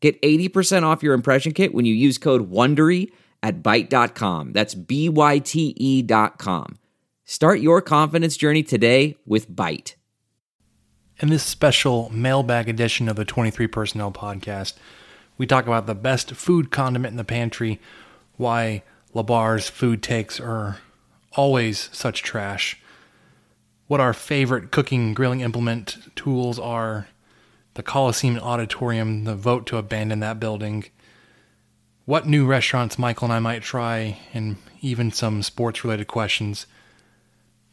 Get 80% off your impression kit when you use code WONDERY at Byte.com. That's B-Y-T-E dot com. Start your confidence journey today with Byte. In this special mailbag edition of the 23 Personnel Podcast, we talk about the best food condiment in the pantry, why Labar's food takes are always such trash, what our favorite cooking grilling implement tools are, the Coliseum Auditorium, the vote to abandon that building, what new restaurants Michael and I might try, and even some sports related questions.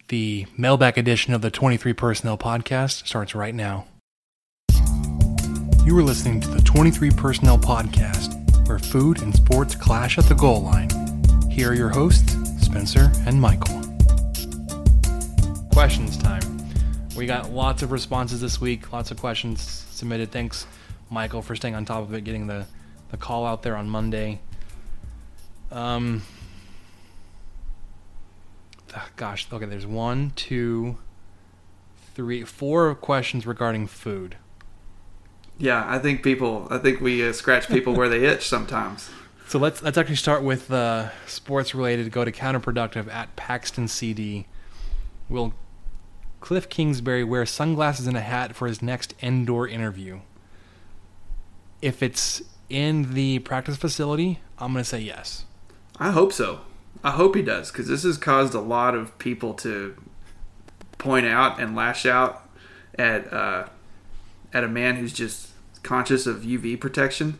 The mailback edition of the 23 Personnel Podcast starts right now. You are listening to the 23 Personnel Podcast, where food and sports clash at the goal line. Here are your hosts, Spencer and Michael. Questions time. We got lots of responses this week, lots of questions submitted. Thanks, Michael, for staying on top of it, getting the, the call out there on Monday. Um, ah, gosh, okay, there's one, two, three, four questions regarding food. Yeah, I think people. I think we uh, scratch people where they itch sometimes. So let's let's actually start with uh, sports related. Go to counterproductive at Paxton CD. Will Cliff Kingsbury wear sunglasses and a hat for his next indoor interview? If it's in the practice facility, I'm gonna say yes. I hope so. I hope he does because this has caused a lot of people to point out and lash out at uh, at a man who's just conscious of UV protection.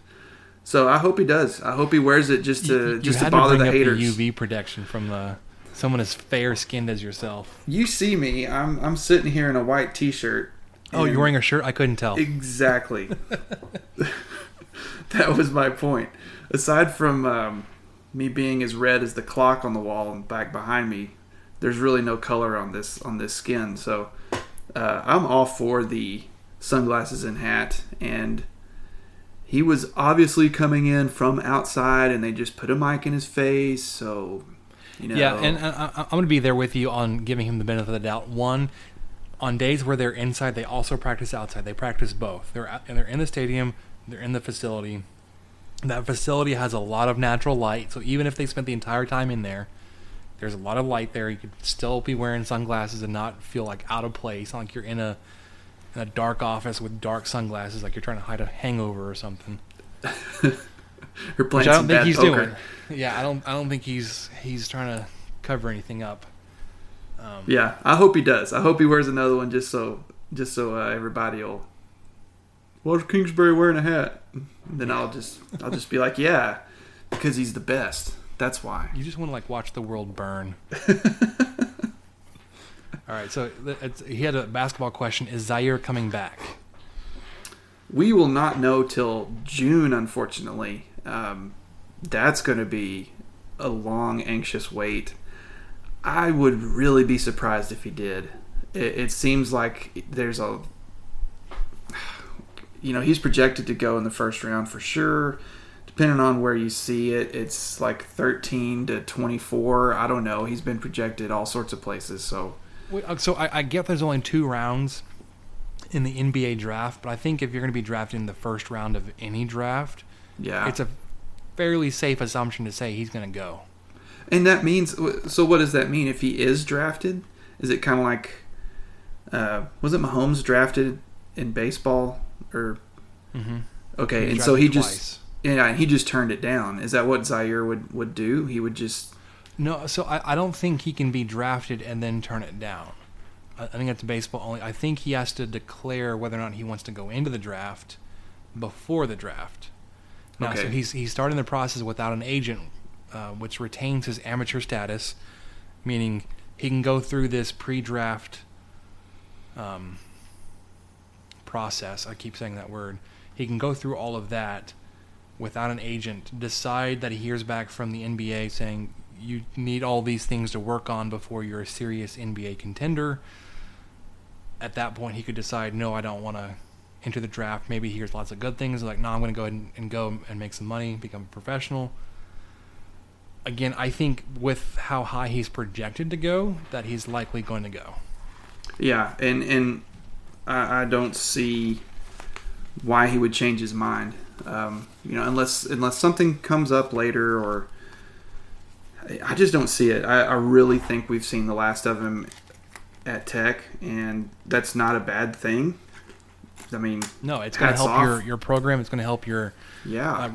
So I hope he does. I hope he wears it just to You- you just to bother bring the up haters. UV protection from the someone as fair skinned as yourself. You see me. I'm I'm sitting here in a white T-shirt. Oh, you're wearing a shirt? I couldn't tell. Exactly. that was my point. Aside from um, me being as red as the clock on the wall and back behind me, there's really no color on this on this skin. So uh, I'm all for the sunglasses and hat. And he was obviously coming in from outside, and they just put a mic in his face. So you know, Yeah, and I, I'm going to be there with you on giving him the benefit of the doubt. One, on days where they're inside, they also practice outside. They practice both. They're out, and they're in the stadium. They're in the facility. That facility has a lot of natural light, so even if they spent the entire time in there, there's a lot of light there. You could still be wearing sunglasses and not feel like out of place, not like you're in a in a dark office with dark sunglasses, like you're trying to hide a hangover or something. We're Which I don't think he's poker. doing. Yeah, I don't. I don't think he's he's trying to cover anything up. Um, Yeah, I hope he does. I hope he wears another one just so just so uh, everybody will. Why's Kingsbury wearing a hat? And then I'll just I'll just be like, yeah, because he's the best. That's why. You just want to like watch the world burn. All right, so it's, he had a basketball question: Is Zhaire coming back? We will not know till June, unfortunately. Um, that's going to be a long, anxious wait. I would really be surprised if he did. It, it seems like there's a, you know, he's projected to go in the first round for sure. Depending on where you see it, it's like 13 to 24. I don't know. He's been projected all sorts of places. So uh, So I, I get there's only two rounds in the NBA draft, but I think if you're going to be drafted in the first round of any draft, yeah, it's a fairly safe assumption to say he's going to go. And that means so. What does that mean if he is drafted? Is it kind of like uh, was it Mahomes drafted in baseball or Mm-hmm. okay? and so he just yeah he just turned it down. Is that what Zhaire would would do? He would just No, so I, I don't think he can be drafted and then turn it down. I, I think that's baseball only. I think he has to declare whether or not he wants to go into the draft before the draft. Now, so he's he's starting the process without an agent, uh, which retains his amateur status, meaning he can go through this pre-draft um, process. I keep saying that word. He can go through all of that without an agent decide that he hears back from the NBA saying you need all these things to work on before you're a serious NBA contender, at that point he could decide, no, I don't want to enter the draft. Maybe he hears lots of good things, like, no, I'm going to go ahead and, and go and make some money, become a professional. Again, I think with how high he's projected to go, that he's likely going to go. Yeah, and and I, I don't see why he would change his mind. Um, you know, unless unless something comes up later, or I just don't see it. I, I really think we've seen the last of him at Tech, and that's not a bad thing. I mean, No, it's going to help off. your, your program. It's going to help your, Yeah, uh,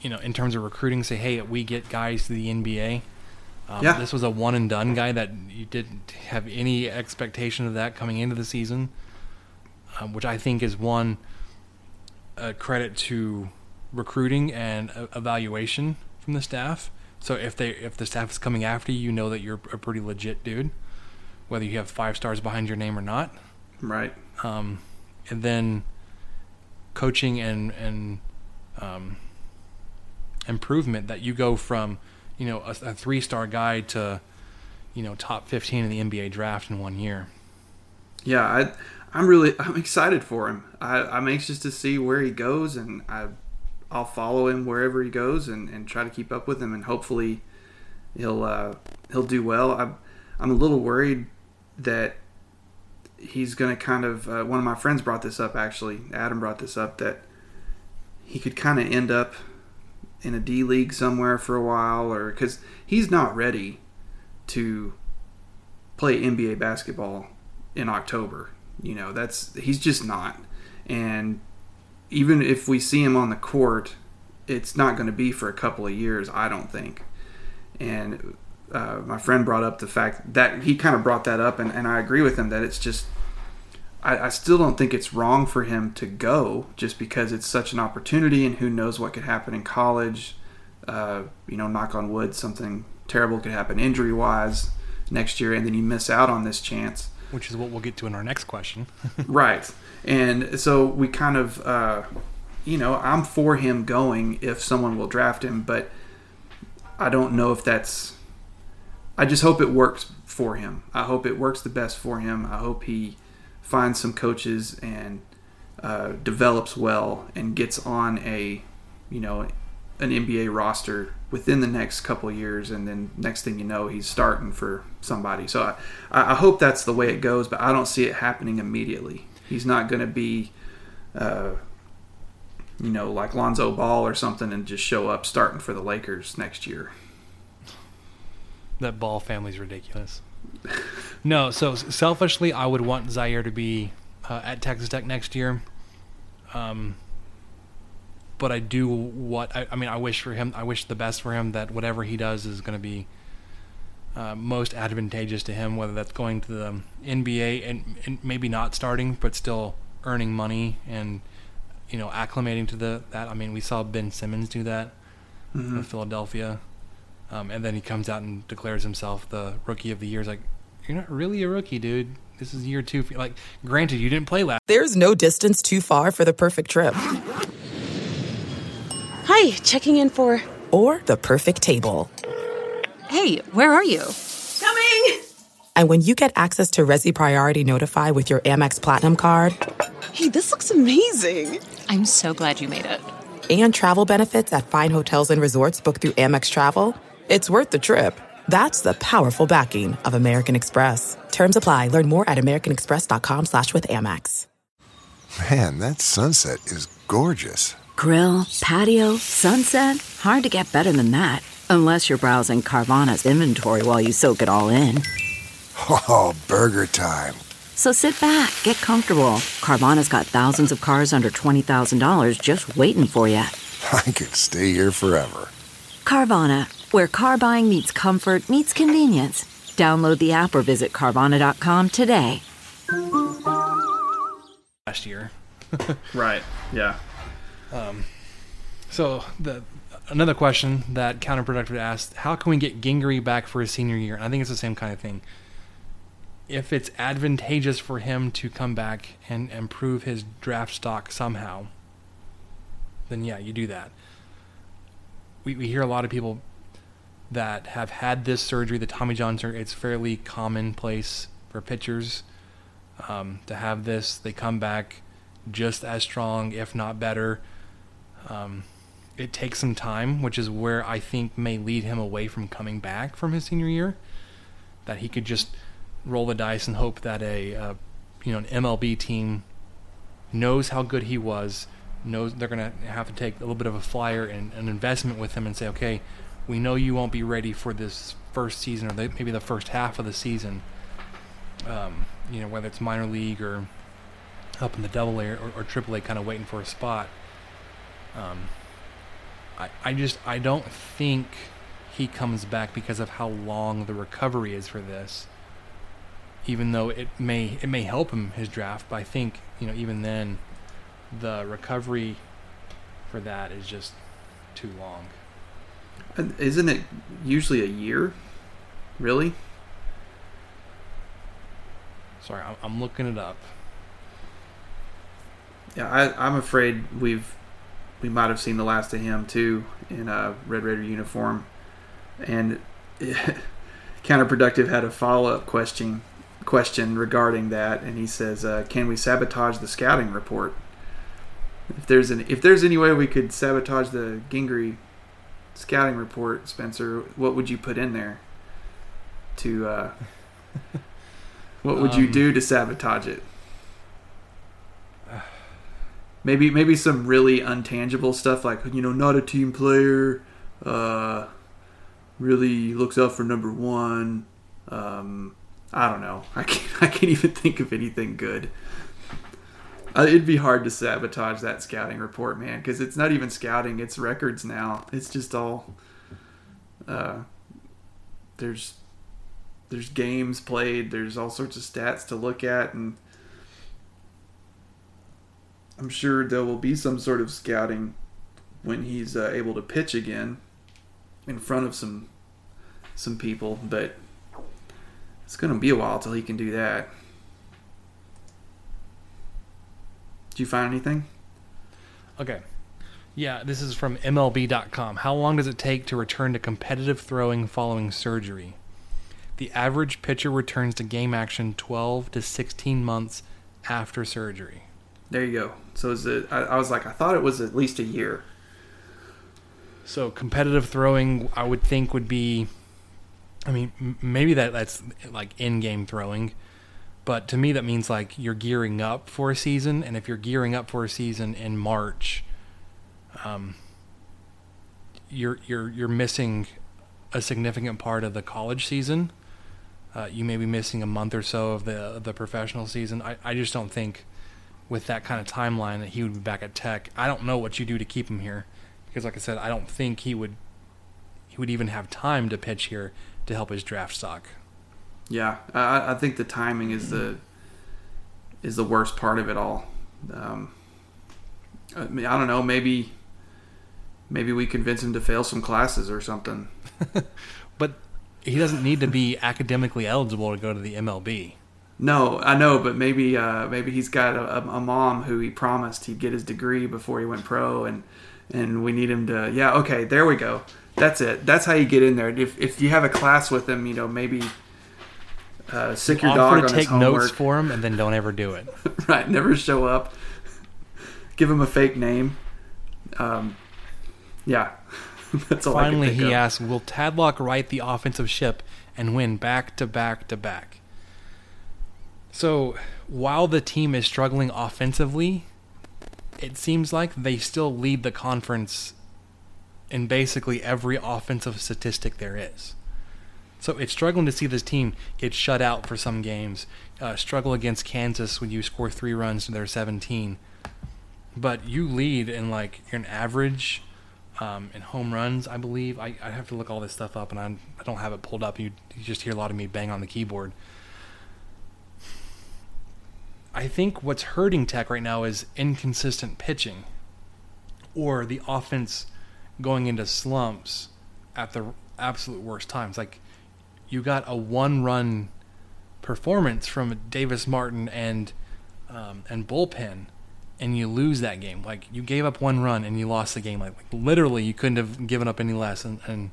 you know, in terms of recruiting. Say, hey, we get guys to the NBA. Um, Yeah. This was a one and done guy that you didn't have any expectation of that coming into the season, um, which I think is one a credit to recruiting and uh, evaluation from the staff. So if they if the staff is coming after you, you know that you're a pretty legit dude, whether you have five stars behind your name or not right. um, and then coaching and and um, improvement that you go from you know a, a three star guy to you know top 15 in the NBA draft in one year. Yeah, I, I'm really I'm excited for him. I, I'm anxious to see where he goes, and I, I'll follow him wherever he goes, and, and try to keep up with him, and hopefully, he'll uh, he'll do well. I'm I'm a little worried that he's going to kind of. Uh, one of my friends brought this up actually. Adam brought this up that he could kind of end up in a D league somewhere for a while, or because he's not ready to play NBA basketball in October. You know, that's he's just not. And even if we see him on the court, it's not going to be for a couple of years, I don't think. And uh, my friend brought up the fact that he kind of brought that up, and, and I agree with him that it's just. I, I still don't think it's wrong for him to go just because it's such an opportunity, and who knows what could happen in college. Uh, you know, knock on wood, something terrible could happen injury wise next year, and then you miss out on this chance. Which is what we'll get to in our next question. right. And so we kind of, uh, you know, I'm for him going if someone will draft him, but I don't know if that's. I just hope it works for him. I hope it works the best for him. I hope he finds some coaches and uh, develops well and gets on a, you know, an NBA roster within the next couple years, and then next thing you know, he's starting for somebody. So I, I hope that's the way it goes, but I don't see it happening immediately. He's not going to be, uh, you know, like Lonzo Ball or something, and just show up starting for the Lakers next year. That Ball family's ridiculous. No, so selfishly, I would want Zhaire to be uh, at Texas Tech next year. Um, but I do what I, I mean. I wish for him. I wish the best for him. That whatever he does is going to be uh, most advantageous to him. Whether that's going to the NBA and, and maybe not starting, but still earning money and you know acclimating to the that. I mean, we saw Ben Simmons do that Mm-hmm. in Philadelphia. Um, and then he comes out and declares himself the rookie of the year. It's like, you're not really a rookie, dude. This is year two. Like, granted, you didn't play last. There's no distance too far for the perfect trip. Hi, checking in for. Or the perfect table. Hey, where are you? Coming! And when you get access to Resy Priority Notify with your Amex Platinum card Hey, this looks amazing. I'm so glad you made it. and travel benefits at fine hotels and resorts booked through Amex Travel, it's worth the trip. That's the powerful backing of American Express. Terms apply. Learn more at americanexpress.com slash with Amex. Man, that sunset is gorgeous. Grill, patio, sunset. Hard to get better than that. Unless you're browsing Carvana's inventory while you soak it all in. Oh, burger time. So sit back, get comfortable. Carvana's got thousands of cars under $20,000 just waiting for you. I could stay here forever. Carvana, where car buying meets comfort, meets convenience. Download the app or visit Carvana.com today. last year. Right. Yeah. Um, So the another question that counterproductive asked: How can we get Gingery back for his senior year? And I think it's the same kind of thing. If it's advantageous for him to come back and improve his draft stock somehow, then yeah, you do that. we, we hear a lot of people that have had this surgery, the Tommy John surgery. It's fairly commonplace for pitchers um, to have this. They come back just as strong, if not better. Um, it takes some time, which is where I think may lead him away from coming back from his senior year. That he could just roll the dice and hope that a uh, you know an MLB team knows how good he was, knows they're going to have to take a little bit of a flyer and an investment with him and say, okay, we know you won't be ready for this first season or the, maybe the first half of the season. Um, you know, whether it's minor league or up in the double A or, or triple A, kind of waiting for a spot. Um, I, I just I don't think he comes back because of how long the recovery is for this. Even though it may it may help him his draft, but I think you know even then, the recovery for that is just too long. And Isn't it usually a year? Really? Sorry, I'm, looking it up. Yeah, I, I'm afraid we've we might have seen the last of him too in a Red Raider uniform, and counterproductive had a follow up question question regarding that, and he says, uh, "Can we sabotage the scouting report? If there's an if there's any way we could sabotage the Gingery scouting report, Spencer, what would you put in there? To uh, what would you Um, do to sabotage it? Maybe maybe some really untangible stuff like you know not a team player, uh, really looks out for number one. Um, I don't know. I can't I can't even think of anything good. Uh, it'd be hard to sabotage that scouting report, man, because it's not even scouting; it's records now. It's just all. Uh, there's there's games played. There's all sorts of stats to look at, and I'm sure there will be some sort of scouting when he's uh, able to pitch again in front of some some people, but it's going to be a while till he can do that. Did you find anything? Okay. Yeah, this is from MLB.com. How long does it take to return to competitive throwing following surgery? The average pitcher returns to game action 12 to 16 months after surgery. There you go. So is it? I, I was like, I thought it was at least a year. So competitive throwing, I would think would be, I mean, maybe that that's like in-game throwing, but to me that means like you're gearing up for a season, and if you're gearing up for a season in March, um, you're you're you're missing a significant part of the college season. Uh, you may be missing a month or so of the of the professional season. I, I just don't think with that kind of timeline that he would be back at Tech. I don't know what you do to keep him here because, like I said, I don't think he would he would even have time to pitch here to help his draft stock. Yeah, I, I think the timing is the is the worst part of it all. Um, I, mean, I don't know. Maybe maybe we convince him to fail some classes or something. But he doesn't need to be academically eligible to go to the MLB. No, I know, but maybe uh, maybe he's got a, a mom who he promised he'd get his degree before he went pro, and and we need him to. Yeah, okay, there we go. That's it. That's how you get in there. If if you have a class with him, you know, maybe uh, sick your Offer dog to on his take homework. notes for him and then don't ever do it. right, never show up. Give him a fake name. Um, yeah, that's all. Finally, he asks, "Will Tadlock right the offensive ship and win back to back to back?" So, while the team is struggling offensively, it seems like they still lead the conference in basically every offensive statistic there is. So it's struggling to see this team get shut out for some games, uh, struggle against Kansas when you score three runs to their 17. But you lead in like an average um, in home runs, I believe. I, I have to look all this stuff up, and I'm, I don't have it pulled up. You, you just hear a lot of me bang on the keyboard. I think what's hurting Tech right now is inconsistent pitching, or the offense going into slumps at the absolute worst times. Like you got a one-run performance from Davis Martin and um, and bullpen, and you lose that game. Like you gave up one run and you lost the game. Like, like literally, you couldn't have given up any less and and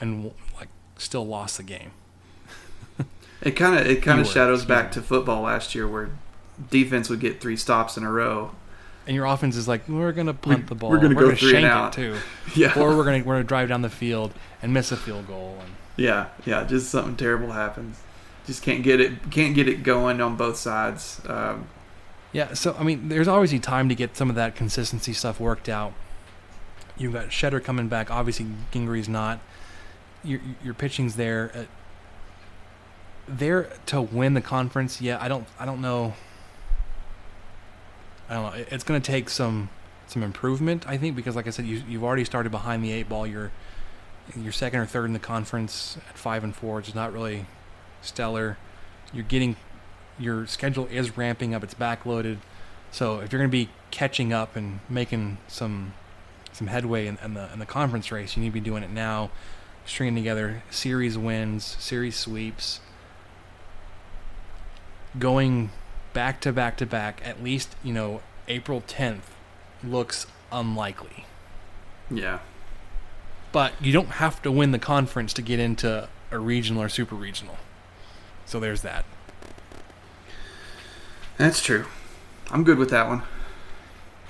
and like still lost the game. It kind of it kind of shadows excuse back to football last year where defense would get three stops in a row. And your offense is like, we're gonna punt We- the ball. we're gonna go three and shank out." it too. Yeah. Or we're gonna we're gonna drive down the field and miss a field goal. And Yeah, yeah, just something terrible happens. Just can't get it can't get it going on both sides. Um, Yeah, so I mean, there's obviously time to get some of that consistency stuff worked out. You've got Shedder coming back. Obviously, Gingery's not. Your your pitching's there. Uh, there to win the conference. Yeah, I don't. I don't know. I don't know. It's going to take some some improvement, I think, because like I said, you you've already started behind the eight ball. You're you're second or third in the conference at five and four, which is not really stellar. You're getting your schedule is ramping up. It's backloaded. So if you're going to be catching up and making some some headway in, in the in the conference race, you need to be doing it now. Stringing together series wins, series sweeps, going back to back to back. At least you know April 10th looks unlikely. yeah, But you don't have to win the conference to get into a regional or super regional. So there's that. that's true. I'm good with that one.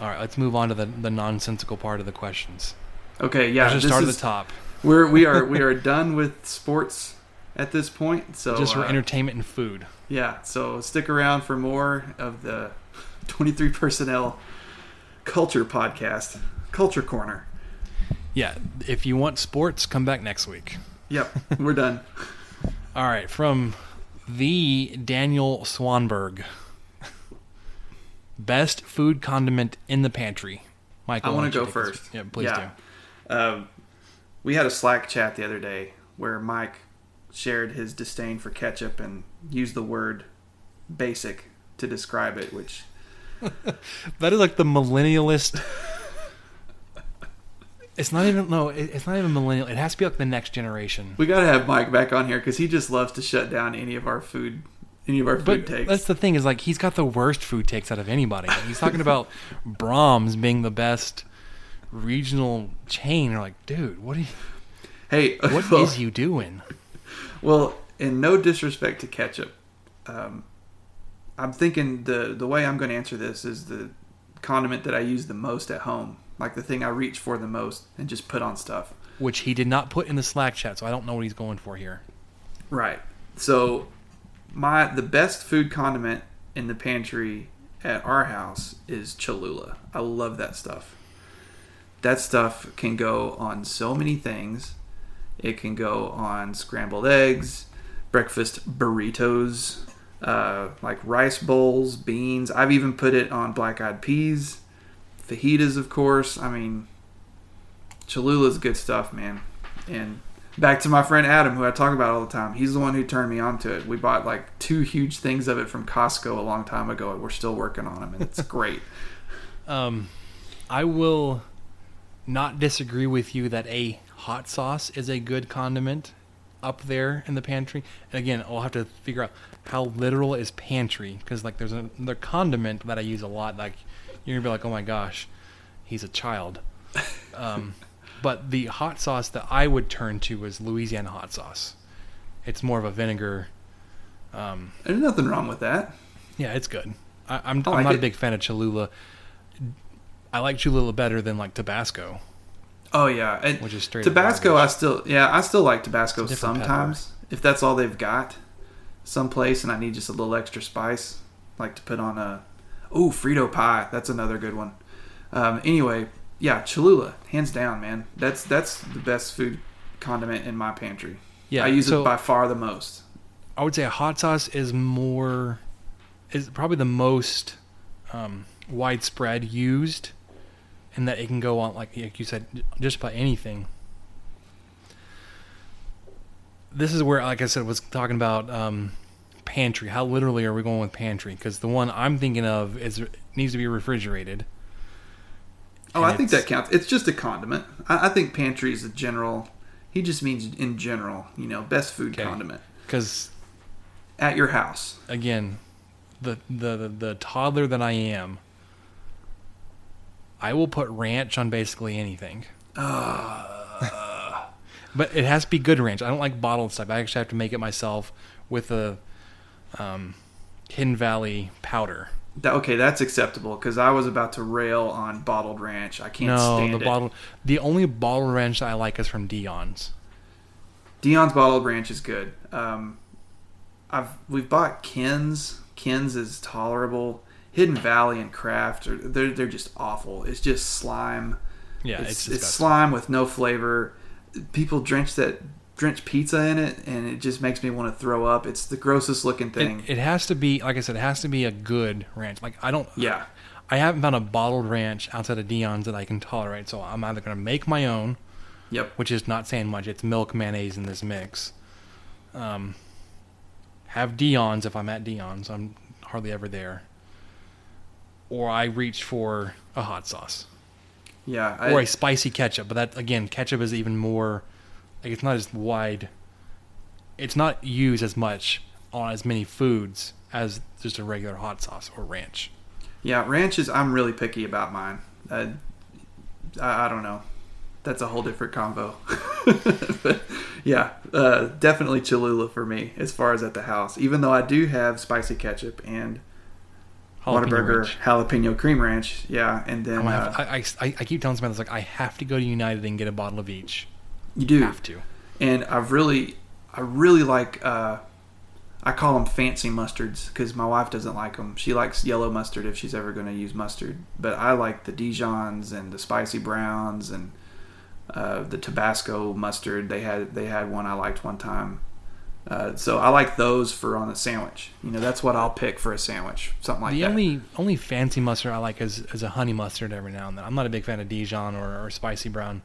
All right, let's move on to the, the nonsensical part of the questions. Okay, yeah, let's just this start is- at the top. We're we are we are done with sports at this point. So just for uh, entertainment and food. Yeah, so stick around for more of the 23 personnel culture podcast, Culture Corner. Yeah, if you want sports, come back next week. Yep, we're done. All right, from the Daniel Swanberg. Best food condiment in the pantry. Michael, I want to go you take this? first. Yeah, please yeah. Um, we had a Slack chat the other day where Mike shared his disdain for ketchup and used the word basic to describe it, which. That is like the millennialist. it's not even no. it- It's not even millennial. It has to be like the next generation. we got to have Mike back on here because he just loves to shut down any of our food, any of our food But takes. that's the thing is like he's got the worst food takes out of anybody. He's talking about Braum's being the best regional chain. You're like, dude, what are you, hey, what is well, you doing? Well, in no disrespect to ketchup, um, I'm thinking the the way I'm going to answer this is the condiment that I use the most at home, like the thing I reach for the most and just put on stuff. Which he did not put in the Slack chat, so I don't know what he's going for here. Right. So, my the best food condiment in the pantry at our house is Cholula. I love that stuff. That stuff can go on so many things. It can go on scrambled eggs, breakfast burritos, uh, like rice bowls, beans. I've even put it on black eyed peas, fajitas, of course. I mean, Cholula's good stuff, man. And back to my friend Adam, who I talk about all the time. He's the one who turned me on to it. We bought like two huge things of it from Costco a long time ago, and we're still working on them, and it's great. Um, I will not disagree with you that a hot sauce is a good condiment up there in the pantry. And again, I'll have to figure out how literal is pantry because like there's another condiment that I use a lot. Like you're gonna be like, oh my gosh, he's a child. Um, but the hot sauce that I would turn to was Louisiana hot sauce. It's more of a vinegar. Um, There's nothing wrong with that. yeah, it's good. I, I'm like not it. a big fan of Cholula. I like Cholula better than like Tabasco. Oh yeah, and Which is straight Tabasco. I still yeah, I still like Tabasco It's a different sometimes if that's all they've got, someplace, and I need just a little extra spice, like to put on a oh Frito pie. That's another good one. Um, anyway, yeah, Cholula, hands down, man. That's that's the best food condiment in my pantry. Yeah, I use so- it by far the most. I would say a hot sauce is more is probably the most um, widespread used, and that it can go on like like you said just about anything. This is where, like I said, was talking about um, pantry. How literally are we going with pantry? Because the one I'm thinking of is needs to be refrigerated. Oh, I think that counts. It's just a condiment. I, I think pantry is a general. He just means in general, you know, best food Okay. condiment Because at your house. again, the, the the the toddler that I am, I will put ranch on basically anything. but it has to be good ranch. I don't like bottled stuff. I actually have to make it myself with the um, Hidden Valley powder. That, okay, that's acceptable because I was about to rail on bottled ranch. I can't no, stand the it. bottled. The only bottled ranch that I like is from Dion's. Dion's bottled ranch is good. Um, I've we've bought Ken's. Ken's is tolerable. Hidden Valley and Kraft are they're they're just awful. It's just slime. Yeah, it's, it's it's, slime with no flavor. People drench that drench pizza in it, and it just makes me want to throw up. It's the grossest looking thing. It, it has to be, like I said, it has to be a good ranch. Like I don't. yeah, I haven't found a bottled ranch outside of Dion's that I can tolerate. So I'm either going to make my own, yep. which is not saying much. It's milk, mayonnaise in this mix. Um, have Dion's if I'm at Dion's. I'm hardly ever there. Or I reach for a hot sauce Yeah, I, or a spicy ketchup. But that again, ketchup is even more. Like it's not as wide. It's not used as much on as many foods as just a regular hot sauce or ranch. Yeah, ranch is. I'm really picky about mine. I, I, I don't know. That's a whole different combo. but yeah, uh, definitely Cholula for me as far as at the house. Even though I do have spicy ketchup and Jalapeno Whataburger ranch. jalapeno cream ranch. Yeah, and then uh, have, I, I, I keep telling somebody like I have to go to United and get a bottle of each. You do Have to. and I've really, I really like. Uh, I call them fancy mustards because my wife doesn't like them. She likes yellow mustard if she's ever going to use mustard. But I like the Dijons and the spicy browns and uh, the Tabasco mustard. They had they had one I liked one time. Uh, so I like those for on a sandwich. You know, that's what I'll pick for a sandwich, something like the that. The only only fancy mustard I like is, is a honey mustard every now and then. I'm not a big fan of Dijon or, or spicy brown.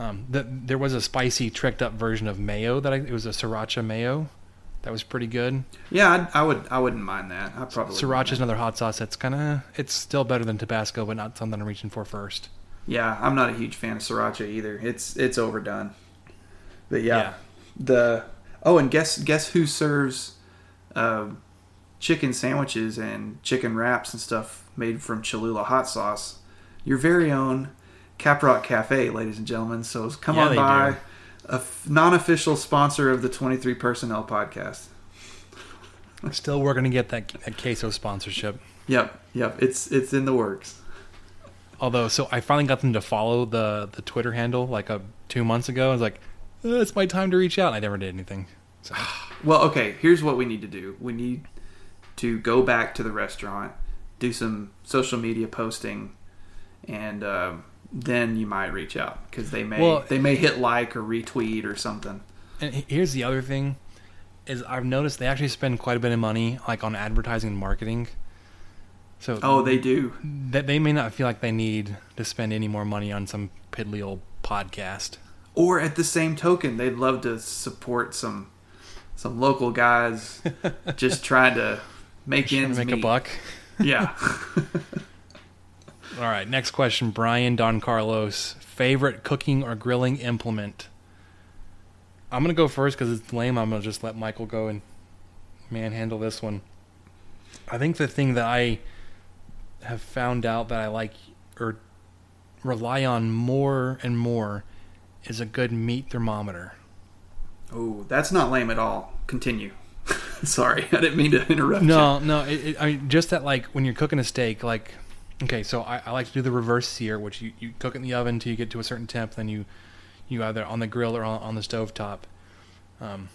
Um, the, there was a spicy tricked up version of mayo that I, it was a sriracha mayo that was pretty good. yeah, I'd, I would I wouldn't mind that. I probably mind Sriracha's another hot sauce that's kind of it's still better than Tabasco, but not something I'm reaching for first. Yeah, I'm not a huge fan of sriracha either. It's it's overdone. But yeah, Yeah. the oh, and guess guess who serves um chicken sandwiches and chicken wraps and stuff made from Cholula hot sauce? Your very own Caprock Cafe, ladies and gentlemen. So come Yeah, on by, do. a f- non-official sponsor of the 23 Personnel podcast. Still working to get that, that queso sponsorship. Yep, yep, it's it's in the works. Although, so I finally got them to follow the the Twitter handle like a two months ago. I was like, "Uh, it's my time to reach out. And I never did anything. So, Well, okay, here's what we need to do. We need to go back to the restaurant, do some social media posting, and um, then you might reach out because they may Well- they may hit like or retweet or something. and here's the other thing: is I've noticed they actually spend quite a bit of money like on advertising and marketing. So Oh, they do. that they may not feel like they need to spend any more money on some piddly old podcast. Or at the same token, they'd love to support some some local guys just trying to make ends to make meet. a buck. Yeah. All right, next question. Brian Don Carlos, favorite cooking or grilling implement? I'm gonna go first because it's lame. I'm gonna just let Michael go and manhandle this one. I think the thing that I have found out that I like or rely on more and more is a good meat thermometer. oh, that's not lame at all. Continue. Sorry, I didn't mean to interrupt you. No, no. It, it, I mean, just that, like, when you're cooking a steak, like, okay, so I, I like to do the reverse sear, which you, you cook it in the oven until you get to a certain temp, then you you either on the grill or on, on the stove top. Um,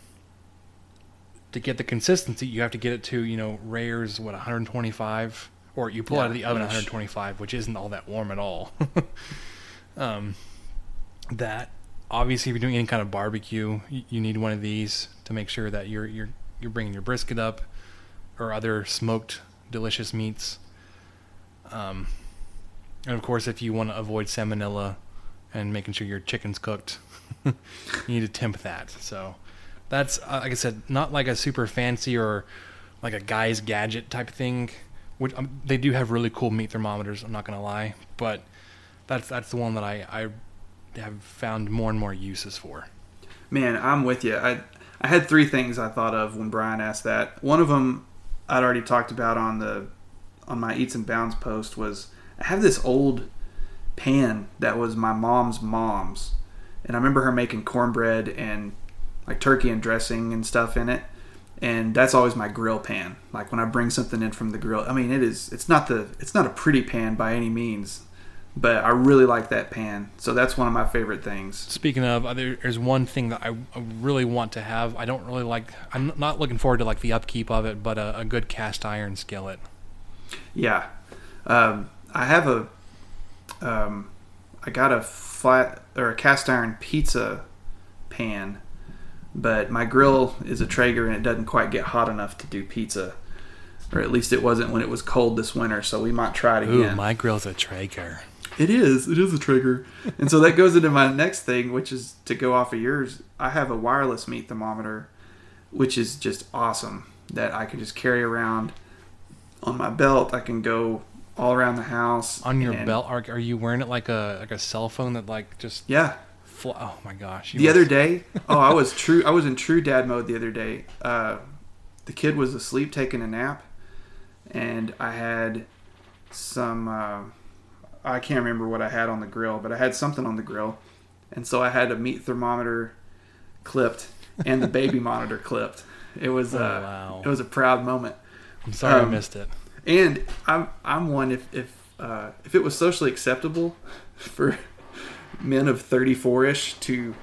to get the consistency, you have to get it to you know Rayer's what 125, or you pull out of the oven at 125, which isn't all that warm at all. um, that obviously, if you're doing any kind of barbecue, you, you need one of these to make sure that you're you're you're bringing your brisket up or other smoked delicious meats. Um, and of course, if you want to avoid salmonella and making sure your chicken's cooked, you need to temp that. So that's uh, like I said, not like a super fancy or like a guy's gadget type thing. Which um, they do have really cool meat thermometers. I'm not gonna lie, but that's that's the one that I I have found more and more uses for. Man, I'm with you. I I had three things I thought of when Brian asked that. One of them I'd already talked about on the on my Eats and Bounds post was I have this old pan that was my mom's mom's, and I remember her making cornbread and like turkey and dressing and stuff in it. And that's always my grill pan. Like when I bring something in from the grill, I mean, it is. It's not the. It's not a pretty pan by any means, but I really like that pan. So that's one of my favorite things. Speaking of, uh, there's one thing that I really want to have. I don't really like. I'm not looking forward to like the upkeep of it, but a, a good cast iron skillet. Yeah, um, I have a. Um, I got a flat or a cast iron pizza pan, but my grill is a Traeger and it doesn't quite get hot enough to do pizza, or at least it wasn't when it was cold this winter. So we might try it Ooh, again. my grill's a Traeger. It is. It is a trigger. and so that goes into my next thing, which is to go off of yours. I have a wireless meat thermometer, which is just awesome that I can just carry around on my belt. I can go all around the house. On your and- belt, are, are you wearing it like a like a cell phone that like just? Yeah. Fl- oh my gosh! The must- other day, oh, I was true. I was in true dad mode the other day. Uh, the kid was asleep taking a nap, and I had some. Uh, I can't remember what I had on the grill, but I had something on the grill, and so I had a meat thermometer clipped and the baby monitor clipped. It was uh, Oh, wow. it was a proud moment. I'm sorry I um, missed it. And I'm I'm one if if uh, if it was socially acceptable for men of 34 ish to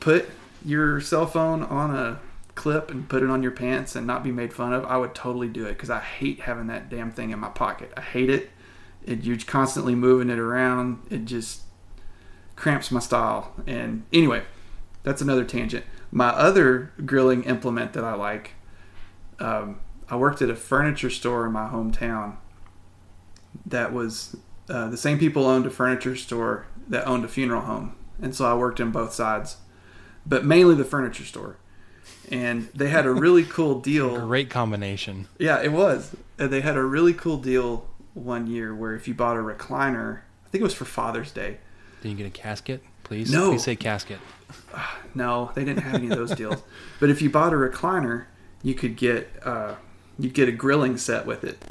put your cell phone on a clip and put it on your pants and not be made fun of, I would totally do it because I hate having that damn thing in my pocket. I hate it. it. You're constantly moving it around. It just cramps my style. And anyway, that's another tangent. My other grilling implement that I like, um, I worked at a furniture store in my hometown that was uh, the same people owned a furniture store that owned a funeral home. And so I worked in both sides, but mainly the furniture store. And they had a really cool deal. Great combination. Yeah, it was. And they had a really cool deal one year where if you bought a recliner, I think it was for Father's Day. Did you get a casket? Please, No. please say casket. No, they didn't have any of those deals. But if you bought a recliner, you could get uh, you'd get a grilling set with it.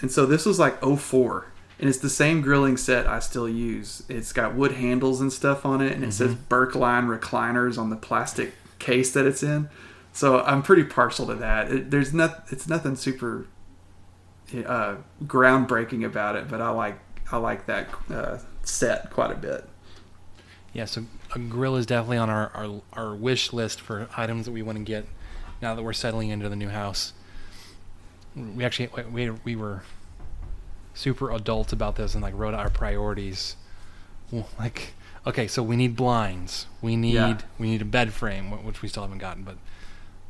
And so this was like 04. And it's the same grilling set I still use. It's got wood handles and stuff on it, and it says Berkline recliners on the plastic case that it's in. So I'm pretty partial to that. It, there's not, it's nothing super uh, groundbreaking about it, but I like I like that uh, set quite a bit. Yeah, so a grill is definitely on our, our, our wish list for items that we want to get now that we're settling into the new house. We actually we, we were super adult about this and like wrote out our priorities. Like, okay, so we need blinds. We need Yeah. we need a bed frame, which we still haven't gotten, but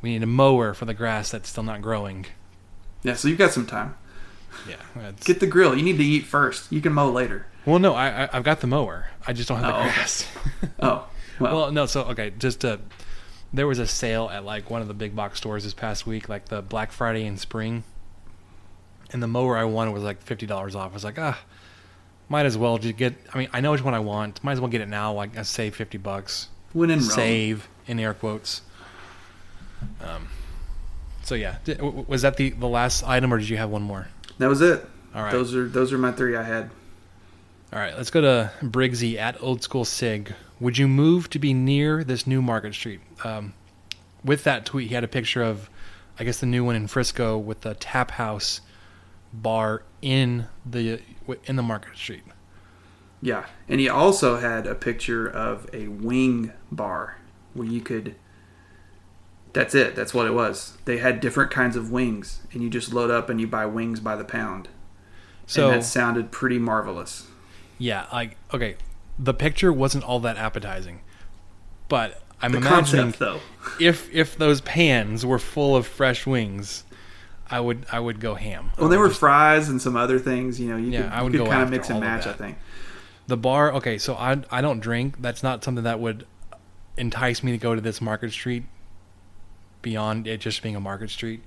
we need a mower for the grass that's still not growing. Yeah, so you've got some time. Yeah, Get the grill. You need to eat first. You can mow later. well, no, I, I I've got the mower. I just don't have the Oh, okay. grass. Oh, well, Well, no. So okay, just uh, there was a sale at like one of the big box stores this past week, like the Black Friday in spring, and the mower I wanted was like fifty dollars off. I was like, ah, might as well just get. I mean, I know which one I want. Might as well get it now. Like, I save fifty bucks. when in Rome. Save in air quotes. Um. So yeah, Di- w- w- was that the the last item, or did you have one more? That was it. All right. Those are those are my three I had. All right, let's go to Briggsy at Old School Sig. Would you move to be near this new Market Street? Um, with that tweet, he had a picture of, I guess, the new one in Frisco with the Tap House bar in the in the Market Street. Yeah, and he also had a picture of a wing bar where you could. That's it. That's what it was. They had different kinds of wings, and you just load up and you buy wings by the pound. So and that sounded pretty marvelous. yeah, like okay, the picture wasn't all that appetizing, but I'm The imagining concept, though. if if those pans were full of fresh wings, I would I would go ham. Well, there were fries and some other things. You know, you Yeah, could, I would could kind of mix and match. I think. The bar, okay, so I I don't drink. That's not something that would entice me to go to this Market Street. Beyond it just being a Market Street,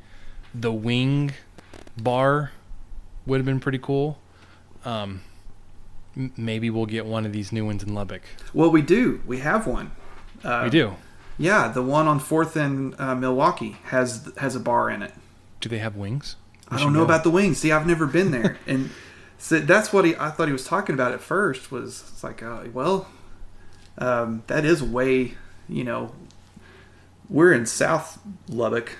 the wing bar would have been pretty cool. Um, maybe we'll get one of these new ones in Lubbock. Well, we do. We have one. Uh, we do. Yeah, the one on Fourth in uh, Milwaukee has has a bar in it. Do they have wings? We I don't know go. about the wings. See, I've never been there, and So that's what he. I thought he was talking about at first. Was it's like, uh, well, um, that is way. You know, we're in South Lubbock,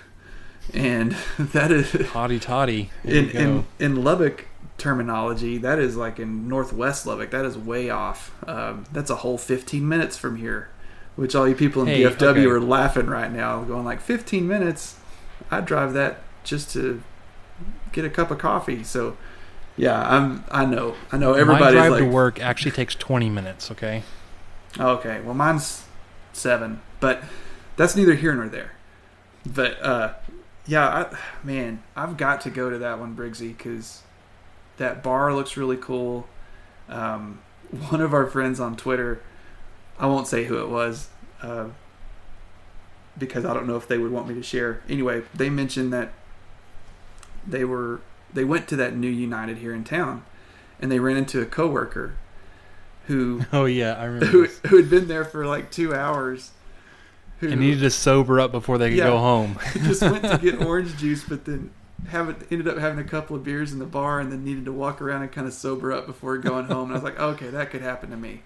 and that is Hotty toddy. In, in in Lubbock terminology. That is like in Northwest Lubbock. That is way off. Um, that's a whole 15 minutes from here. Which all you people in Hey, DFW okay. are laughing right now, going like 15 minutes. I'd drive that just to get a cup of coffee. So, yeah, I'm. I know. I know. My drive like, to work actually takes 20 minutes, okay? Okay, well, mine's seven, but that's neither here nor there. But uh, yeah, I, man, I've got to go to that one, Briggsy, because that bar looks really cool. Um, one of our friends on Twitter, I won't say who it was, uh, because I don't know if they would want me to share. Anyway, they mentioned that they were they went to that new United here in town, and they ran into a coworker who Oh, yeah, I remember. who, who had been there for like two hours. Who and needed to sober up before they could Yeah. go home. just went to get orange juice, but then have ended up having a couple of beers in the bar, and then needed to walk around and kind of sober up before going home. And I was like, okay, that could happen to me.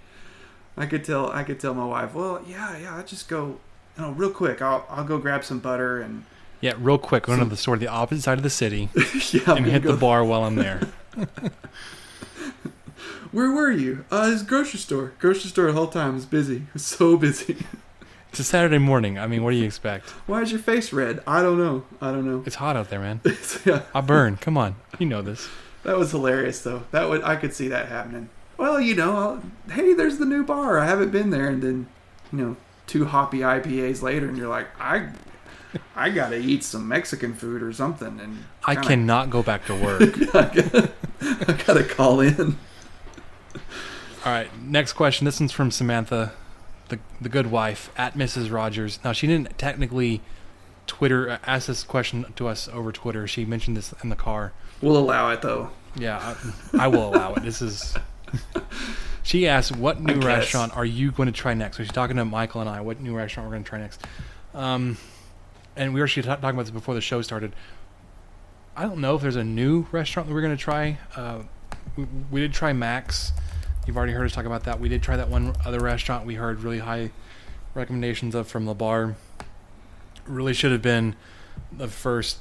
I could tell. I could tell my wife, well, yeah, yeah, I just go, you know, real quick. I'll I'll go grab some butter and Yeah, real quick, go to the store, the opposite side of the city, yeah, and hit the bar while I'm there. Where were you? Uh, his grocery store. Grocery store the whole time was busy. So busy. It's a Saturday morning. I mean, what do you expect? Why is your face red? I don't know. I don't know. It's hot out there, man. yeah. I burn. Come on, you know this. That was hilarious, though. That would I could see that happening. Well, you know, I'll- hey, there's the new bar. I haven't been there, and then, you know, two hoppy IPAs later, and you're like, I, I gotta eat some Mexican food or something, and I kinda- cannot go back to work. I gotta, I gotta call in. All right, next question. This one's from Samantha, the the good wife at Mrs. Rogers. Now she didn't technically Twitter uh, ask this question to us over Twitter. She mentioned this in the car. We'll allow it though. Yeah, I, I will allow it. This is. She asked, "What new restaurant are you going to try next?" So she's talking to Michael and I. What new restaurant we're going to try next? Um, and we were actually ta- talking about this before the show started. I don't know if there's a new restaurant that we're going to try. Uh, we, we did try Max. You've already heard us talk about that. We did try that one other restaurant we heard really high recommendations of from Labar. Really should have been the first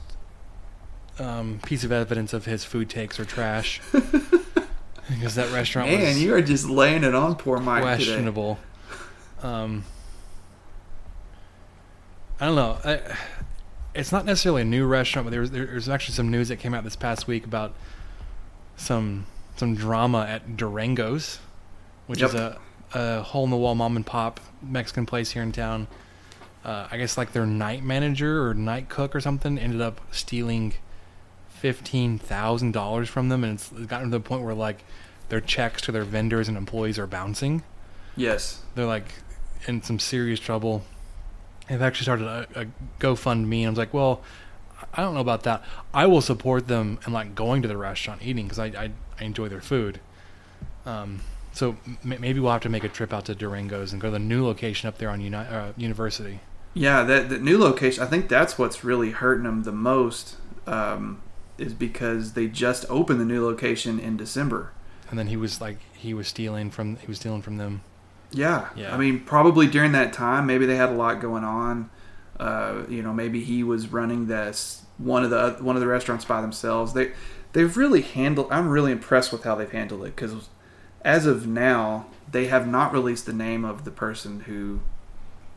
um, piece of evidence of his food takes or trash. because that restaurant Man, was you are just laying it on poor Mike today. questionable. Um, I don't know. I, it's not necessarily a new restaurant, but there was, there's actually some news that came out this past week about some some drama at Durango's, which is a, a hole in the wall mom and pop Mexican place here in town. Uh, I guess like their night manager or night cook or something ended up stealing fifteen thousand dollars from them, and it's gotten to the point where like their checks to their vendors and employees are bouncing. Yes. They're like in some serious trouble. They've actually started a, a GoFundMe, and I was like, well, I don't know about that. I will support them and like going to the restaurant eating because I, I I enjoy their food. Um, so m- maybe we'll have to make a trip out to Durango's and go to the new location up there on Uni- uh, University. Yeah, that the new location. I think that's what's really hurting them the most, um, is because they just opened the new location in December. And then he was like, he was stealing from he was stealing from them. Yeah. Yeah. I mean, probably during that time, maybe they had a lot going on. Uh, you know, maybe he was running this one of the one of the restaurants by themselves. They they've really handled. I'm really impressed with how they've handled it because as of now, they have not released the name of the person who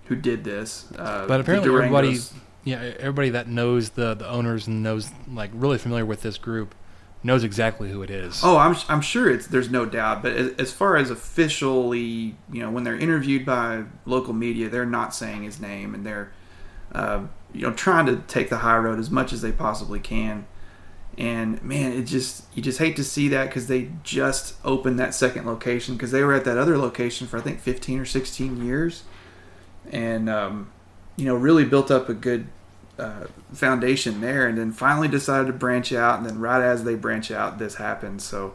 who did this. Uh, But apparently everybody, yeah, everybody that knows the the owners and knows like really familiar with this group knows exactly who it is. Oh, I'm I'm sure it's there's no doubt. But as, as far as officially, you know, when they're interviewed by local media, they're not saying his name, and they're, uh, you know, trying to take the high road as much as they possibly can. And man, it just you just hate to see that because they just opened that second location because they were at that other location for I think 15 or 16 years, and um, you know really built up a good uh, foundation there, and then finally decided to branch out, and then right as they branch out, this happens. So,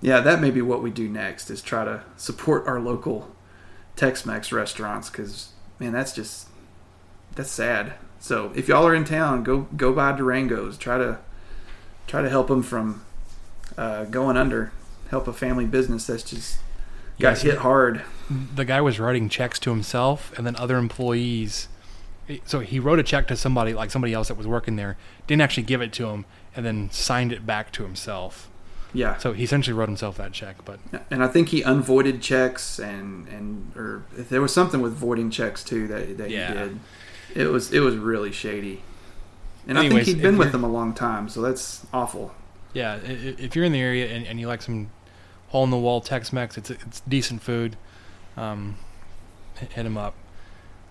yeah, that may be what we do next is try to support our local Tex-Mex restaurants because man, that's just that's sad. So if y'all are in town, go go by Durango's. Try to try to help them from uh, going under, help a family business that's just got Yes. hit hard. the guy was writing checks to himself and then other employees. So he wrote a check to somebody, like somebody else that was working there, didn't actually give it to him, and then signed it back to himself. Yeah. So he essentially wrote himself that check. But And I think he unvoided checks and and or if there was something with voiding checks too that that Yeah. he did. It was it was really shady. And I think he'd been with them a long time, so that's awful. yeah, if you're in the area and, and you like some hole in the wall Tex-Mex, it's it's decent food. Um, hit him up.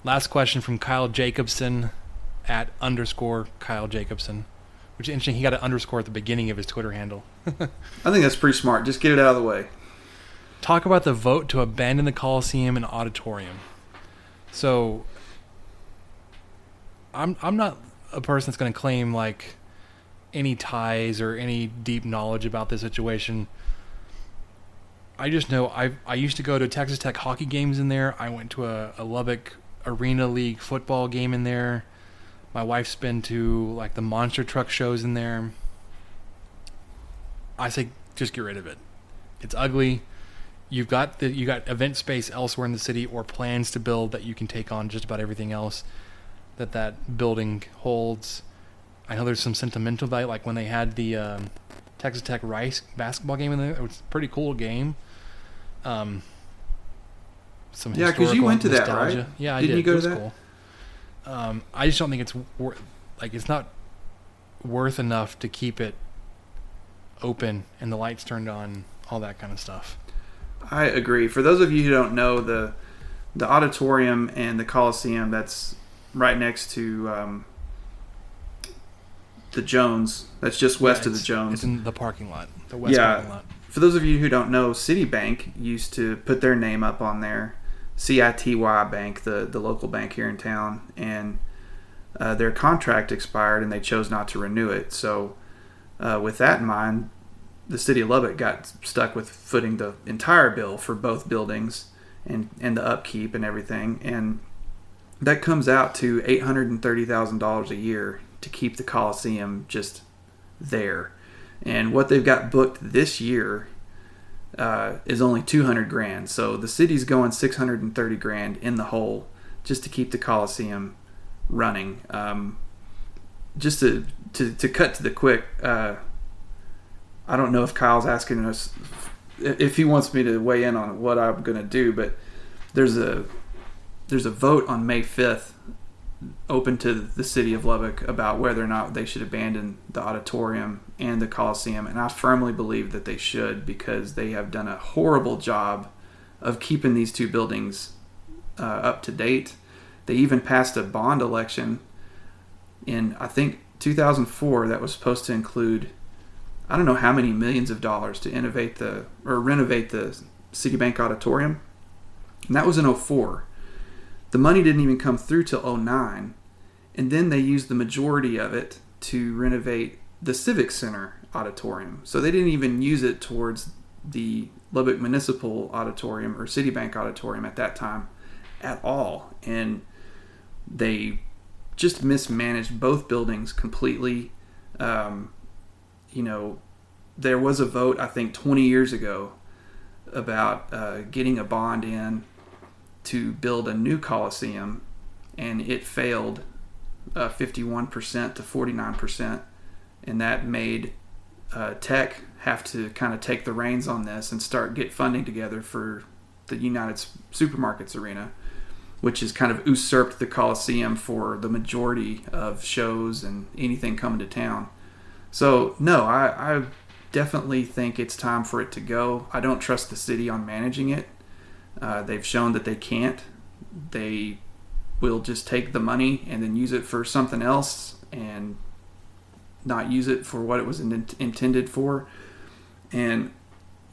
Last question from Kyle Jacobson at underscore Kyle Jacobson, which is interesting. He got an underscore at the beginning of his Twitter handle. I think that's pretty smart. Just get it out of the way. talk about the vote to abandon the Coliseum and auditorium. So I'm I'm not a person that's going to claim like any ties or any deep knowledge about this situation. I just know I I used to go to Texas Tech hockey games in there. I went to a, a Lubbock Arena League football game in there. My wife's been to like the monster truck shows in there. I say just get rid of it. It's ugly. You've got the you got event space elsewhere in the city or plans to build that you can take on just about everything else that that building holds. I know there's some sentimental value, like when they had the um, Texas Tech Rice basketball game in there. It was a pretty cool game. Um, some Yeah, 'cause you went to that, nostalgia. right? Yeah, I Didn't did. you go it to was that? cool. Um, I just don't think it's worth like it's not worth enough to keep it open and the lights turned on, all that kind of stuff. I agree. For those of you who don't know, the the auditorium and the Coliseum that's right next to um, the Jones. That's just west Yeah, of the Jones. It's in the parking lot, the west yeah. parking lot. For those of you who don't know, City Bank used to put their name up on there. CITY Bank, the the local bank here in town, and uh, their contract expired and they chose not to renew it. So, uh, with that in mind, the city of Lubbock got stuck with footing the entire bill for both buildings and and the upkeep and everything, and that comes out to eight hundred and thirty thousand dollars a year to keep the Coliseum just there. And what they've got booked this year uh, is only 200 grand. So the city's going 630 grand in the hole just to keep the Coliseum running. Um, just to, to, to cut to the quick, uh, I don't know if Kyle's asking us if he wants me to weigh in on what I'm going to do, but there's a there's a vote on May 5th open to the city of Lubbock about whether or not they should abandon the auditorium and the Coliseum, and I firmly believe that they should because they have done a horrible job of keeping these two buildings uh, up to date. They even passed a bond election in I think 2004 that was supposed to include I don't know how many millions of dollars to innovate the or renovate the City Bank Auditorium, and that was in 04 the money didn't even come through till 09 and then they used the majority of it to renovate the civic center auditorium. So they didn't even use it towards the lubbock municipal auditorium or City Bank auditorium at that time at all. And they just mismanaged both buildings completely. Um, you know there was a vote i think 20 years ago about uh, getting a bond in to build a new coliseum, and it failed uh, 51% to 49%, and that made uh, Tech have to kind of take the reins on this and start get funding together for the United Supermarkets Arena, which has kind of usurped the Coliseum for the majority of shows and anything coming to town. So no, I, I definitely think it's time for it to go. I don't trust the city on managing it. Uh, they've shown that they can't. They will just take the money and then use it for something else and not use it for what it was in- intended for. And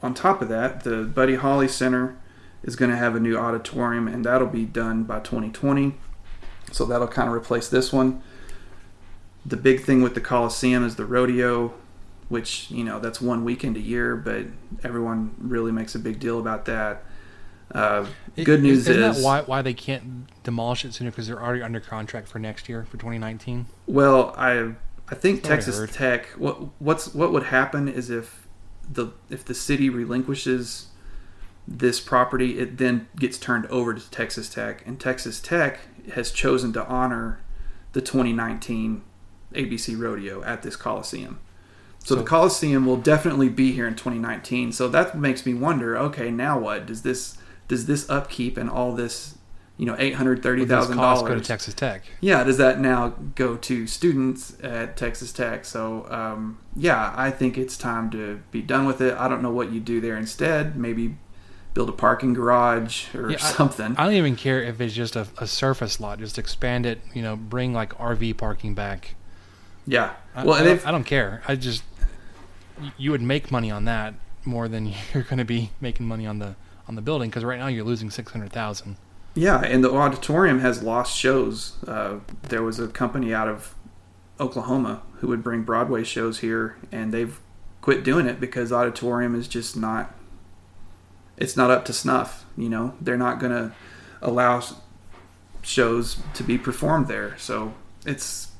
on top of that, the Buddy Holly Center is going to have a new auditorium, and that'll be done by 2020. So that'll kind of replace this one. The big thing with the Coliseum is the rodeo, which, you know, that's one weekend a year, but everyone really makes a big deal about that. Uh, good news Isn't is that why why they can't demolish it sooner because they're already under contract for next year for 2019. Well, I I think I Texas. Tech. What what's what would happen is if the if the city relinquishes this property, it then gets turned over to Texas Tech, and Texas Tech has chosen to honor the 2019 ABC Rodeo at this Coliseum. So, the Coliseum will definitely be here in 2019. So that makes me wonder. Okay, now what does this does this upkeep and all this, you know, eight hundred thirty thousand costs go to? Texas Tech? Yeah, does that now go to students at Texas Tech? So um, yeah, I think it's time to be done with it. I don't know what you do there instead. Maybe build a parking garage or Yeah, something. I, don't even care if it's just a, a surface lot. Just expand it. You know, bring like RV parking back. yeah. I, Well, I, don't, I don't care. I just you would make money on that more than you're going to be making money on the on the building because right now you're losing six hundred thousand. Yeah, and the auditorium has lost shows. Uh, there was a company out of Oklahoma who would bring Broadway shows here, and they've quit doing it because auditorium is just not. It's not up to snuff. You know, they're not going to allow shows to be performed there. So it's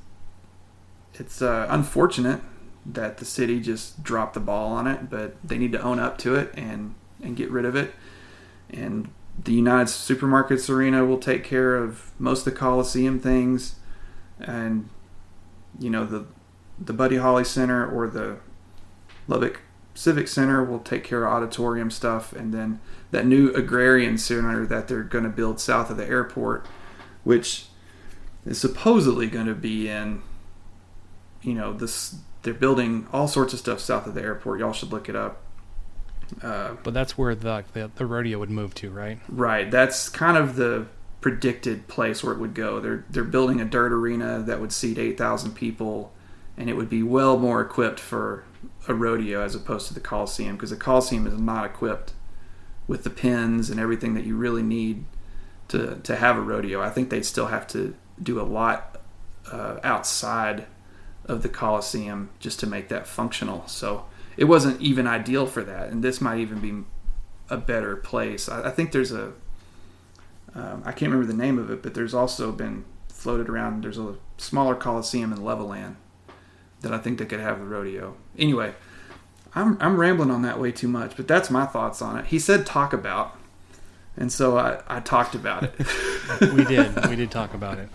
it's uh, unfortunate that the city just dropped the ball on it, but they need to own up to it and and get rid of it and the United Supermarkets Arena will take care of most of the Coliseum things, and you know the the Buddy Holly Center or the Lubbock Civic Center will take care of auditorium stuff, and then that new agrarian center that they're going to build south of the airport, which is supposedly going to be in, you know, this they're building all sorts of stuff south of the airport. Y'all should look it up. Uh, But that's where the, the the rodeo would move to, right? Right. That's kind of the predicted place where it would go. They're they're building a dirt arena that would seat eight thousand people, and it would be well more equipped for a rodeo as opposed to the Coliseum because the Coliseum is not equipped with the pins and everything that you really need to to have a rodeo. I think they'd still have to do a lot uh, outside of the Coliseum just to make that functional. So it wasn't even ideal for that, and this might even be a better place. I, I think there's a um, I can't remember the name of it, but there's also been floated around. There's a smaller coliseum in Levelland that I think they could have the rodeo. Anyway, I'm I'm rambling on that way too much, but that's my thoughts on it. He said talk about, and so I, I talked about it. We did. we did talk about it.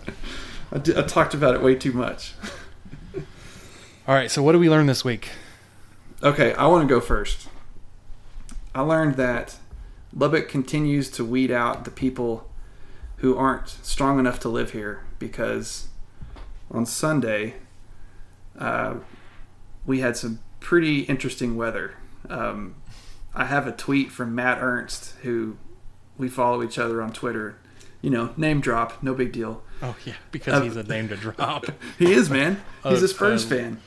I, di- I talked about it way too much. All right. So what did we learn this week? Okay, I want to go first. I learned that Lubbock continues to weed out the people who aren't strong enough to live here because on Sunday uh, we had some pretty interesting weather. Um, I have a tweet from Matt Ernst, who we follow each other on Twitter. You know, name drop, no big deal. Oh yeah, because he's a name to drop. He is, man. He's a Spurs fan.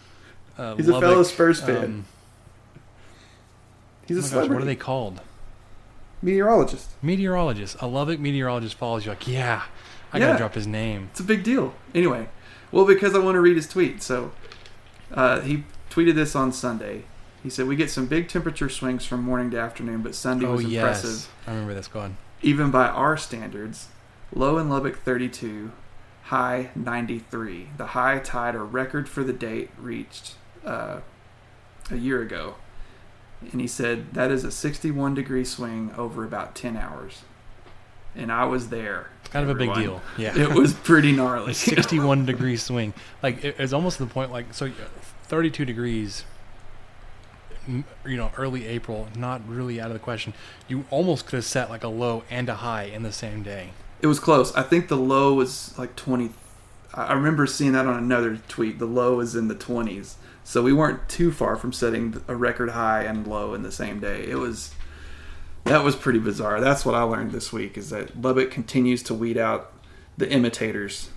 Uh, He's a fellow Spurs fan. He's a oh my gosh, what are they called? Meteorologist. Meteorologist. A Lubbock meteorologist follows you. Like, yeah, I Yeah. gotta drop his name. It's a big deal. Anyway, well, because I want to read his tweet. So uh, he tweeted this on Sunday. He said, We get some big temperature swings from morning to afternoon, but Sunday Oh was yes, impressive, I remember this. Go on. even by our standards. Low in Lubbock 32, high 93. The high tide or record for the date reached uh, a year ago. And he said, That is a 61 degree swing over about 10 hours. And I was there. Kind of a big deal. Yeah. It was pretty gnarly. a 61 degree swing. Like it, it's almost to the point like so 32 degrees you know early April not really out of the question. You almost could have set like a low and a high in the same day. It was close. I think the low was like 20. I I remember seeing that on another tweet. The low is in the 20s. So we weren't too far from setting a record high and low in the same day. It was. That was pretty bizarre. That's what I learned this week is that Lubbock continues to weed out the imitators.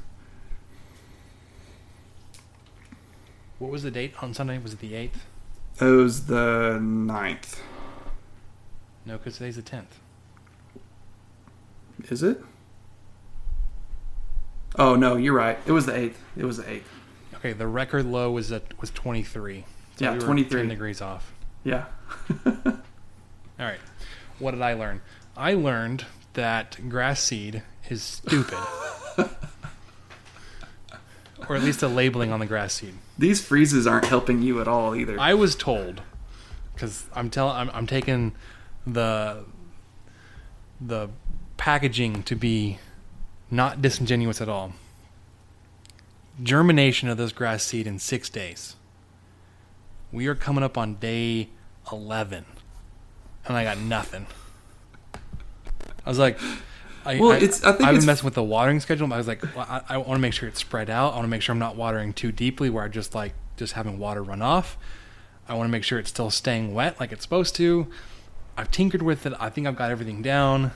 What was the date on Sunday? Was it the 8th? It was the 9th. No, cuz today's the 10th. Is it? Oh, no, you're right. It was the 8th. It was the 8th. Okay, the record low was at was 23. So Yeah, we 23. 10 degrees off. Yeah. All right. What did I learn? I learned that grass seed is stupid. or at least the labeling on the grass seed. These freezes aren't helping you at all either. I was told because I'm telling I'm, I'm taking the the packaging to be not disingenuous at all. Germination of this grass seed in six days. We are coming up on day eleven, and I got nothing. I was like, I, Well, I, it's- I think I've been messing with the watering schedule. but I was like, well, I, I want to make sure it's spread out. I want to make sure I'm not watering too deeply, where I just like just having water run off. I want to make sure it's still staying wet like it's supposed to. I've tinkered with it. I think I've got everything down.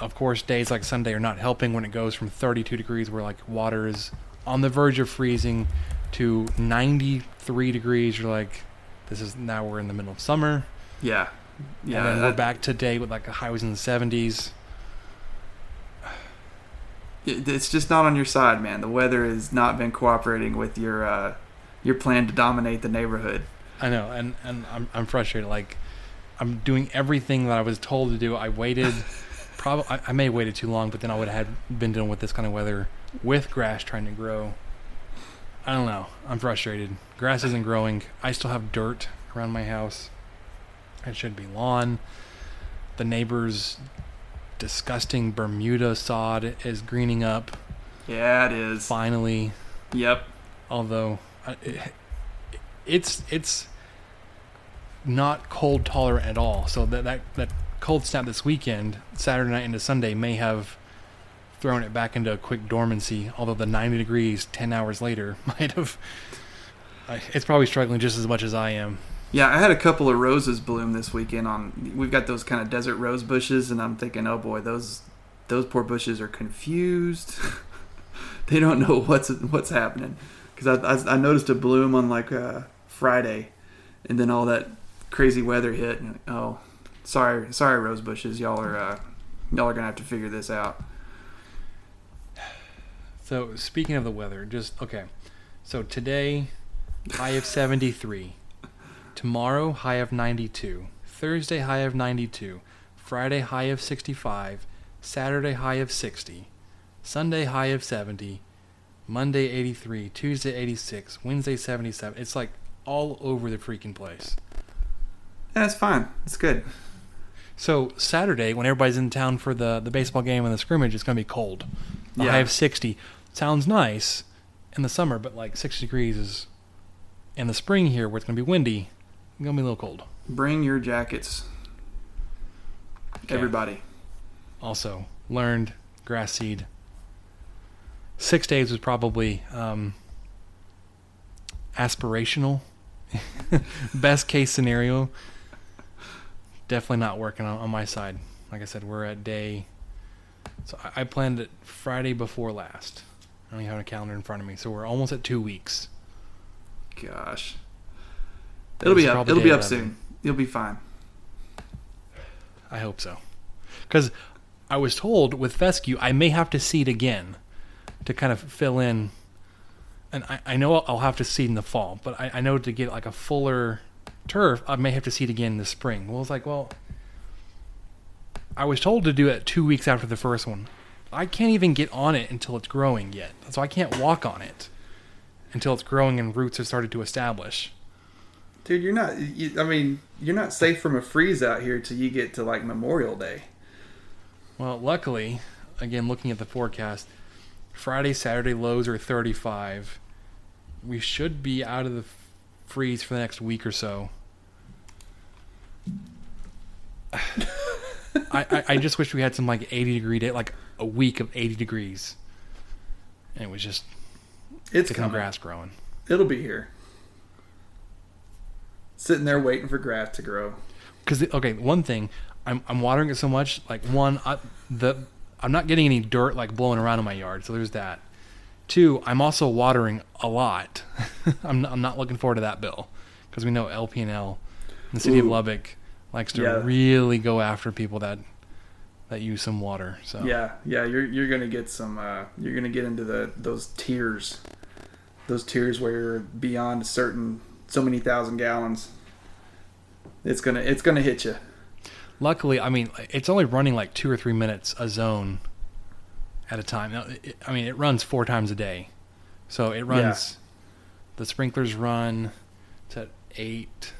Of course, days like Sunday are not helping when it goes from 32 degrees, where like water is on the verge of freezing, to 93 degrees. You're like, this is now we're in the middle of summer. Yeah, yeah. and then we're back today with like a high was in the 70s. It's just not on your side, man. The weather has not been cooperating with your uh, your plan to dominate the neighborhood. I know, and and I'm I'm frustrated. Like I'm doing everything that I was told to do. I waited, probably I, I may have waited too long, but then I would have had been dealing with this kind of weather with grass trying to grow. I don't know. I'm frustrated. Grass isn't growing. I still have dirt around my house. It should be lawn. The neighbor's disgusting Bermuda sod is greening up Yeah, it is. finally Yep. although it, it's it's not cold tolerant at all. So that that that cold snap this weekend, Saturday night into Sunday, may have thrown it back into a quick dormancy. Although the 90 degrees 10 hours later might have. It's probably struggling just as much as I am. Yeah, I had a couple of roses bloom this weekend. On we've got those kind of desert rose bushes, and I'm thinking, oh boy, those those poor bushes are confused. they don't know what's what's happening because I, I I noticed a bloom on like uh, Friday, and then all that crazy weather hit. And, oh, sorry, sorry, rose bushes, y'all are uh, y'all are gonna have to figure this out. So speaking of the weather, just okay. So today, high of 73. Tomorrow, high of 92. Thursday, high of 92. Friday, high of 65. Saturday, high of 60. Sunday, high of 70. Monday, 83. Tuesday, 86. Wednesday, 77. It's like all over the freaking place. That's fine. It's good. So Saturday, when everybody's in town for the, the baseball game and the scrimmage, it's going to be cold. The Yeah. high of 60. Sounds nice in the summer, but like 60 degrees is in the spring here where it's going to be windy. It's going to be a little cold. Bring your jackets, everybody. Also, learned grass seed. Six days was probably um, aspirational. Best case scenario. Definitely not working on, on my side. Like I said, we're at day. So I, I planned it Friday before last. I don't even have a calendar in front of me, so we're almost at two weeks. Gosh, it'll be up. It'll be up 11. soon. You'll be fine. I hope so. Because I was told with fescue, I may have to seed again to kind of fill in. And I, I know I'll have to seed in the fall, but I, I know to get like a fuller turf, I may have to seed again in the spring. Well, it's like, well, I was told to do it two weeks after the first one. I can't even get on it until it's growing yet. So I can't walk on it until it's growing and roots have started to establish. Dude, you're not. You, I mean, you're not safe from a freeze out here till you get to like Memorial Day. Well, luckily, again, looking at the forecast, Friday, Saturday lows are 35. We should be out of the freeze for the next week or so. I, I, I just wish we had some like 80 degree day, like a week of 80 degrees. And it was just It's coming. grass growing. It'll be here. Sitting there waiting for grass to grow. Because okay, one thing, I'm I'm watering it so much. Like one, I, the I'm not getting any dirt like blowing around in my yard, so there's that. Two, I'm also watering a lot. I'm not, I'm not looking forward to that bill because we know LP&L, the city of Lubbock, likes to Yeah. really go after people that that use some water. So Yeah, yeah. You're you're gonna get some. Uh, you're gonna get into the those tiers, those tiers where you're beyond a certain so many thousand gallons. It's gonna it's gonna hit you. Luckily, I mean, it's only running like two or three minutes a zone at a time. Now, it, I mean, it runs four times a day, so it runs. The sprinklers run to eight,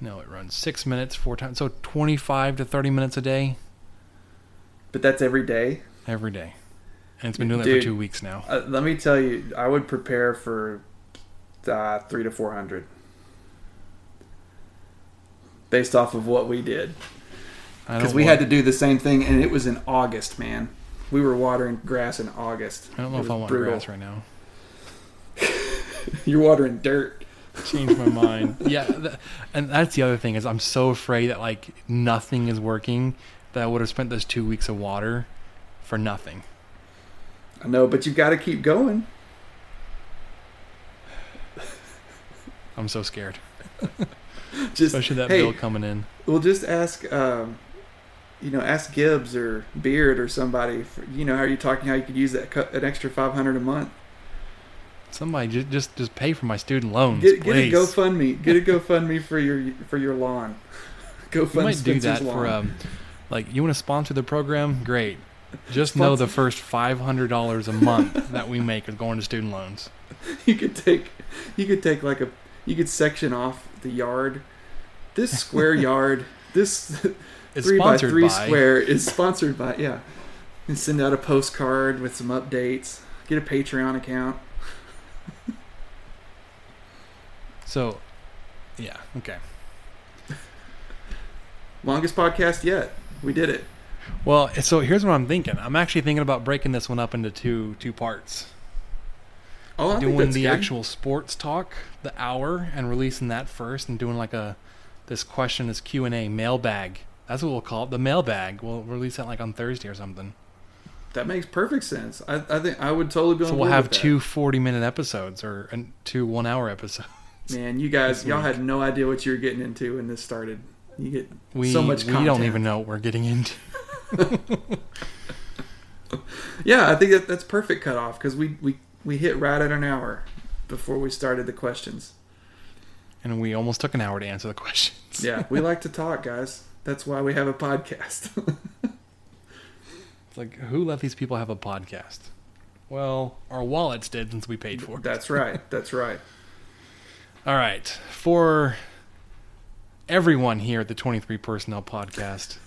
No, it runs six minutes four times, so twenty-five to thirty minutes a day But that's every day. every day, and it's been doing that for two weeks now. Uh, let me tell you, I would prepare for uh, three to four hundred, based off of what we did. Because we want- had to do the same thing, and it was in August, man. We were watering grass in August. I don't know It if I want brutal. grass right now. You're watering dirt. Change my mind. yeah, th- and that's the other thing is I'm so afraid that like nothing is working that I would have spent those two weeks of water for nothing. I know, but you've got to keep going. I'm so scared, Just especially that hey, bill coming in. We'll just ask, um, you know, ask Gibbs or Beard or somebody. For, you know, how are you talking? How you could use that cut, an extra five hundred a month? Somebody just just just pay for my student loans, Get, get a. GoFundMe. Get a GoFundMe for your for your lawn. Go You fund might do Spencer's that lawn. for um, like you want to sponsor the program? Great. Just know the first five hundred dollars a month that we make is going to student loans. you could take you could take like a you could section off the yard. This square yard, this It's three by three by- square is sponsored by yeah. And send out a postcard with some updates. Get a Patreon account. So, yeah, okay. Longest podcast yet. We did it. Well, so here's what I'm thinking. I'm actually thinking about breaking this one up into two two parts. Oh, I doing the good. actual sports talk, the hour, and releasing that first, and doing like a this question, this Q and A mailbag. That's what we'll call it, the mailbag. We'll release that like on Thursday or something. That makes perfect sense. I, I think I would totally be on that. So we'll have two 40 minute episodes or and two one hour episodes. Man, you guys, y'all had no idea what you were getting into when this started. You get We so much we content. don't even know what we're getting into. Yeah, I think that that's perfect cutoff because we, we we hit right at an hour before we started the questions. And we almost took an hour to answer the questions. Yeah, we like to talk, guys. That's why we have a podcast. It's like who let these people have a podcast? Well, our wallets did since we paid for it. that's right. That's right. All right. For everyone here at the 23 Personnel Podcast,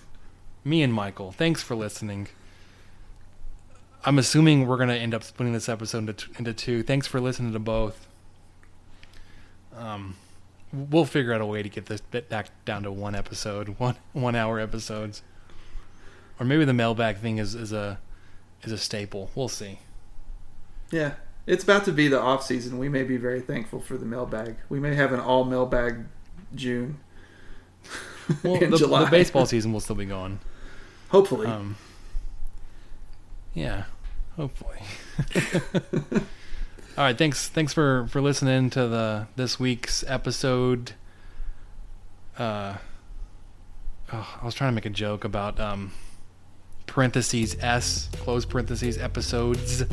me and Michael, thanks for listening. I'm assuming we're going to end up splitting this episode into, into two. Thanks for listening to both. Um, we'll figure out a way to get this bit back down to one episode, one one hour episodes, or maybe the mailbag thing is, is a is a staple. We'll see. Yeah, it's about to be the off season. We may be very thankful for the mailbag. We may have an all mailbag June. Well, In the, July. the baseball season will still be going. Hopefully. Um, yeah, hopefully. All right, thanks. Thanks for for listening to the this week's episode. Uh, oh, I was trying to make a joke about um, parentheses s close parentheses episodes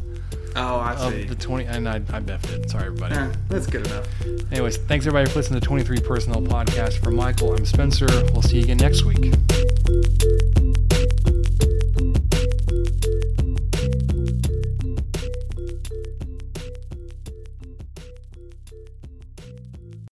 oh, I see. of the twenty, and I I biffed it. Sorry, everybody. Eh, that's good enough. Anyways, thanks everybody for listening to Twenty Three Personnel Podcast. For Michael, I'm Spencer. We'll see you again next week.